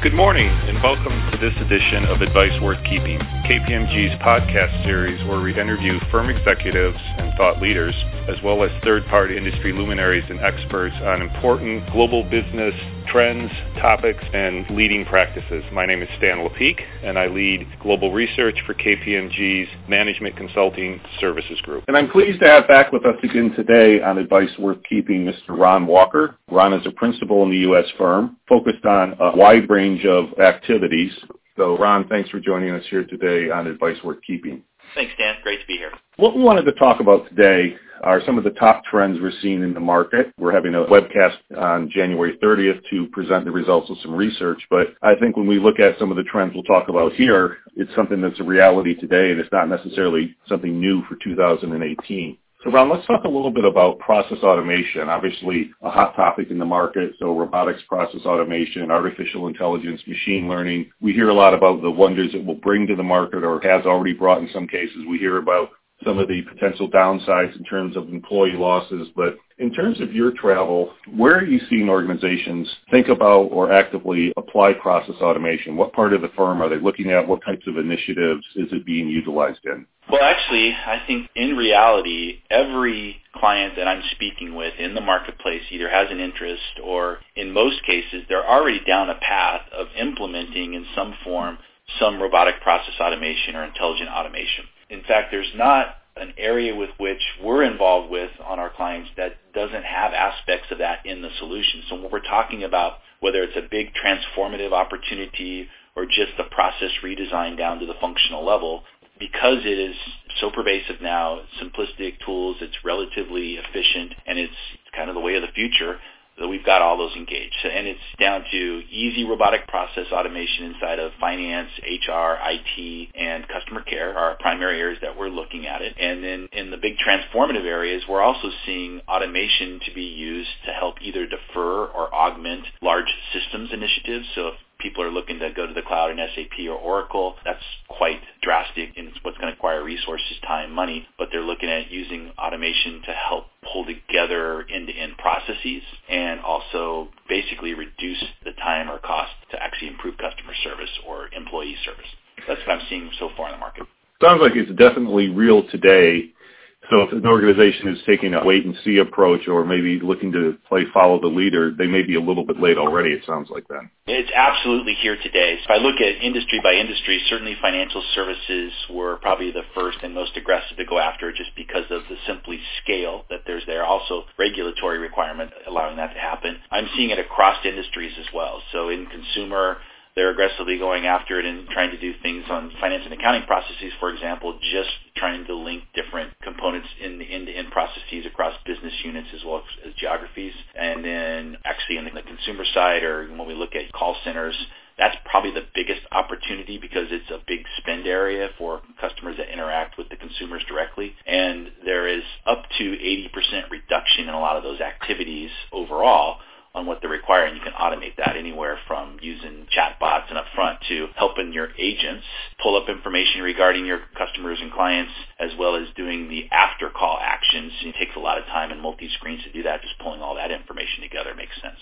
Good morning welcome to this edition of Advice Worth Keeping, KPMG's podcast series where we interview firm executives and thought leaders, as well as third-party industry luminaries and experts on important global business trends, topics, and leading practices. My name is Stan Lepeak, and I lead global research for KPMG's Management Consulting Services Group. And I'm pleased to have back with us again today on Advice Worth Keeping Mr. Ron Walker. Ron is a principal in the U.S. firm, focused on a wide range of activities. So, Ron, thanks for joining us here today on Advice Worth Keeping. Thanks, Stan. Great to be here. What we wanted to talk about today are some of the top trends we're seeing in the market. We're having a webcast on January 30th to present the results of some research, but I think when we look at some of the trends we'll talk about here, it's something that's a reality today and it's not necessarily something new for 2018. So Ron, let's talk a little bit about process automation. Obviously a hot topic in the market. So robotics, process automation, artificial intelligence, machine learning. We hear a lot about the wonders it will bring to the market or has already brought in some cases. We hear about some of the potential downsides in terms of employee losses. But in terms of your travel, where are you seeing organizations think about or actively apply process automation? What part of the firm are they looking at? What types of initiatives is it being utilized in? Well, actually, I think in reality, every client that I'm speaking with in the marketplace either has an interest or in most cases, they're already down a path of implementing in some form some robotic process automation or intelligent automation. In fact, there's not an area with which we're involved with on our clients that doesn't have aspects of that in the solution. So when we're talking about whether it's a big transformative opportunity or just the process redesign down to the functional level, because it is so pervasive now, simplistic tools, it's relatively efficient, and it's kind of the way of the future, we've got all those engaged. And it's down to easy robotic process automation inside of finance, HR, IT, and customer care are primary areas that we're looking at it. And then in the big transformative areas, we're also seeing automation to be used to help either defer or augment large systems initiatives. So if people are looking to go to the cloud in SAP or Oracle, that's quite drastic and it's what's going to require resources, time, money, but they're looking at using automation to help pull together end-to-end processes and also basically reduce the time or cost to actually improve customer service or employee service. That's what I'm seeing so far in the market. Sounds like it's definitely real today so if an organization is taking a wait and see approach or maybe looking to play follow the leader, they may be a little bit late already, it sounds like then. It's absolutely here today. If I look at industry by industry, certainly financial services were probably the first and most aggressive to go after just because of the simply scale that there's there. Also regulatory requirement allowing that to happen. I'm seeing it across industries as well. So in consumer, they're aggressively going after it and trying to do things on finance and accounting processes, for example, just trying to link different components in the end-to-end processes across business units as well as geographies. And then actually on the consumer side or when we look at call centers, that's probably the biggest opportunity because it's a big spend area for customers that interact with the consumers directly. And there is up to 80% reduction in a lot of those activities overall on what they require, and you can automate that anywhere from using chatbots and upfront to helping your agents pull up information regarding your customers and clients, as well as doing the after call actions. It takes a lot of time and multi-screens to do that. Just pulling all that information together makes sense.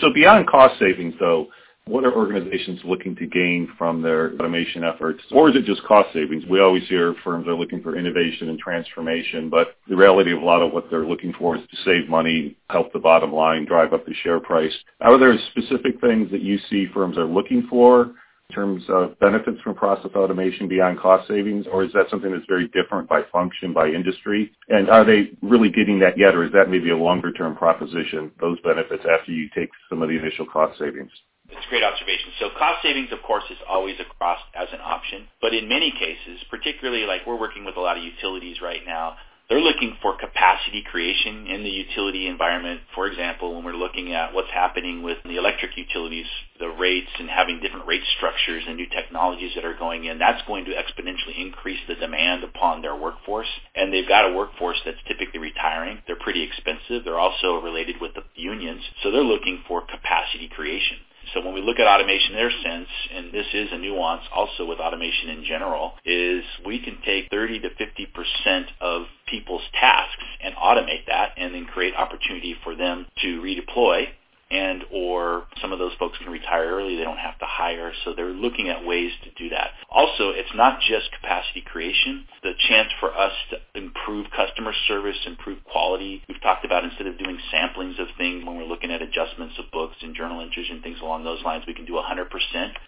So beyond cost savings, though, what are organizations looking to gain from their automation efforts? Or is it just cost savings? We always hear firms are looking for innovation and transformation, but the reality of a lot of what they're looking for is to save money, help the bottom line, drive up the share price. Are there specific things that you see firms are looking for in terms of benefits from process automation beyond cost savings, or is that something that's very different by function, by industry? And are they really getting that yet, or is that maybe a longer-term proposition, those benefits after you take some of the initial cost savings? It's a great observation. So cost savings, of course, is always across as an option. But in many cases, particularly like we're working with a lot of utilities right now, they're looking for capacity creation in the utility environment. For example, when we're looking at what's happening with the electric utilities, the rates and having different rate structures and new technologies that are going in, that's going to exponentially increase the demand upon their workforce. And they've got a workforce that's typically retiring. They're pretty expensive. They're also related with the unions. So they're looking for capacity creation. So when we look at automation in their sense, and this is a nuance also with automation in general, is we can take 30 to 50% of people's tasks and automate that and then create opportunity for them to redeploy and or some of those folks can retire early. They don't have to hire. So they're looking at ways to do that. Also, it's not just capacity creation. The chance for us to improve customer service, improve quality. We've talked about instead of doing samplings of things when we're looking at adjustments of books and journal entries and things along those lines, we can do 100%.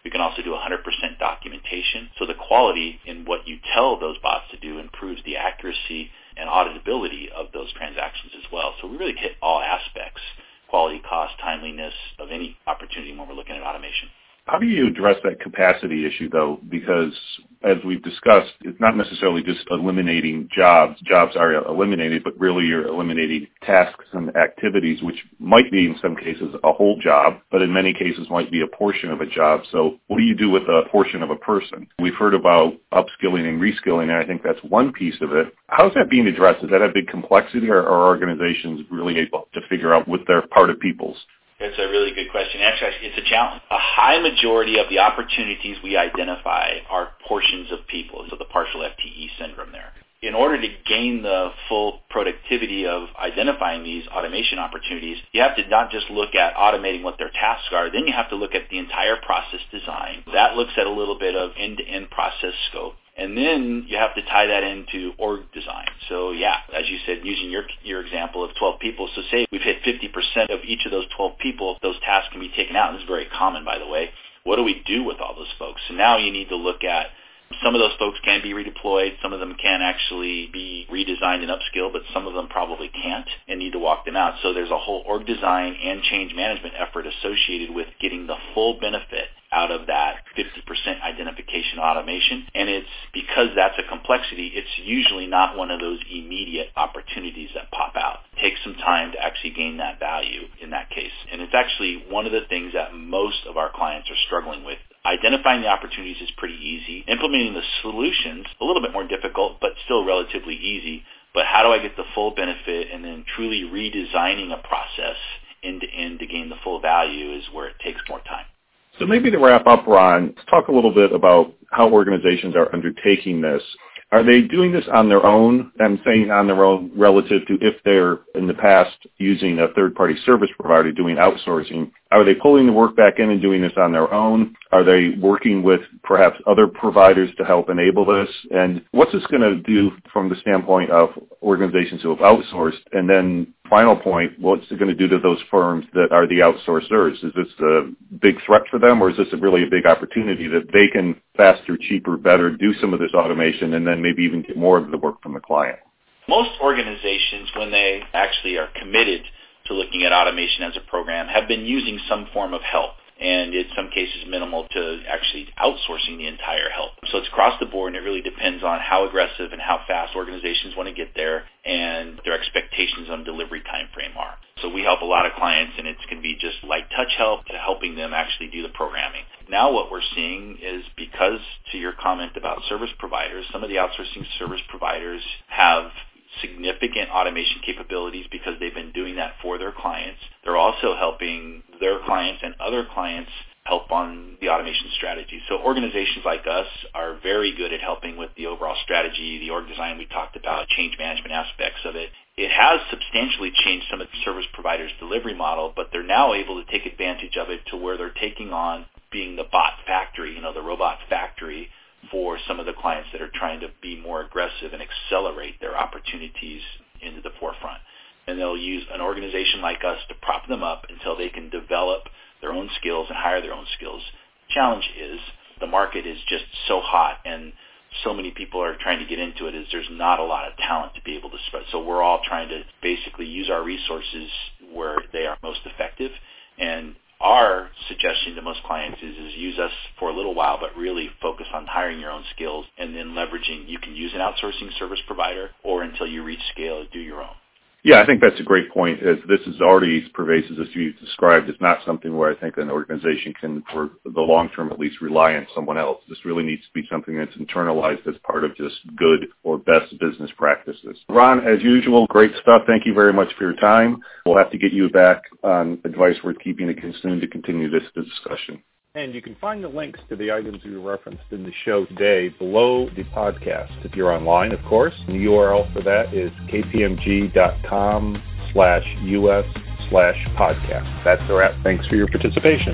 We can also do 100% documentation. So the quality in what you tell those bots to do improves the accuracy and auditability of those transactions as well. So we really hit all aspects, quality, cost, timeliness of any opportunity when we're looking at automation. How do you address that capacity issue, though? Because as we've discussed, it's not necessarily just eliminating jobs. Jobs are eliminated, but really you're eliminating tasks and activities, which might be in some cases a whole job, but in many cases might be a portion of a job. So what do you do with a portion of a person? We've heard about upskilling and reskilling, and I think that's one piece of it. How's that being addressed? Is that a big complexity, or are organizations really able to figure out what their part of people's? That's a really good question. Actually, it's a challenge. A high majority of the opportunities we identify are portions of people, so the partial FTE syndrome there. In order to gain the full productivity of identifying these automation opportunities, you have to not just look at automating what their tasks are, then you have to look at the entire process design. That looks at a little bit of end-to-end process scope. And then you have to tie that into org design. So yeah, as you said, using your your example of 12 people, so say we've hit 50% of each of those 12 people, those tasks can be taken out. And this is very common, by the way. What do we do with all those folks? So now you need to look at some of those folks can be redeployed. Some of them can actually be redesigned and upskilled, but some of them probably can't and need to walk them out. So there's a whole org design and change management effort associated with getting the full benefit out of that 50% identification automation. And it's because that's a complexity, it's usually not one of those immediate opportunities that pop out. It takes some time to actually gain that value in that case. And it's actually one of the things that most of our clients are struggling with Identifying the opportunities is pretty easy. Implementing the solutions, a little bit more difficult, but still relatively easy. But how do I get the full benefit and then truly redesigning a process end to end to gain the full value is where it takes more time. So maybe to wrap up, Ron, let's talk a little bit about how organizations are undertaking this. Are they doing this on their own? I'm saying on their own relative to if they're in the past using a third-party service provider doing outsourcing. Are they pulling the work back in and doing this on their own? Are they working with perhaps other providers to help enable this? And what's this going to do from the standpoint of organizations who have outsourced? And then final point, what's it going to do to those firms that are the outsourcers? Is this a big threat for them or is this a really a big opportunity that they can faster, cheaper, better do some of this automation and then maybe even get more of the work from the client? Most organizations, when they actually are committed to looking at automation as a program have been using some form of help and in some cases minimal to actually outsourcing the entire help. So it's across the board and it really depends on how aggressive and how fast organizations want to get there and their expectations on delivery time frame are. So we help a lot of clients and it can be just light touch help to helping them actually do the programming. Now what we're seeing is because to your comment about service providers, some of the outsourcing service providers have significant automation capabilities because they've been doing that for their clients. They're also helping their clients and other clients help on the automation strategy. So organizations like us are very good at helping with the overall strategy, the org design we talked about, change management aspects of it. It has substantially changed some of the service providers' delivery model, but they're now able to take advantage of it to where they're taking on being the bot factory, you know, the robot factory for some of the clients that are trying to be more aggressive and accelerate their opportunities into the forefront. And they'll use an organization like us to prop them up until they can develop their own skills and hire their own skills. Challenge is the market is just so hot and so many people are trying to get into it is there's not a lot of talent to be able to spread. So we're all trying to basically use our resources where they are most effective and our suggestion to most clients is, is use us for a little while, but really focus on hiring your own skills and then leveraging. You can use an outsourcing service provider or until you reach scale, do your own. Yeah, I think that's a great point. As this is already as pervasive as you've described, it's not something where I think an organization can, for the long term at least, rely on someone else. This really needs to be something that's internalized as part of just good or best business practices. Ron, as usual, great stuff. Thank you very much for your time. We'll have to get you back on advice worth keeping again soon to continue this discussion. And you can find the links to the items we referenced in the show today below the podcast. If you're online, of course, the URL for that is kpmg.com slash US slash podcast. That's the wrap. Thanks for your participation.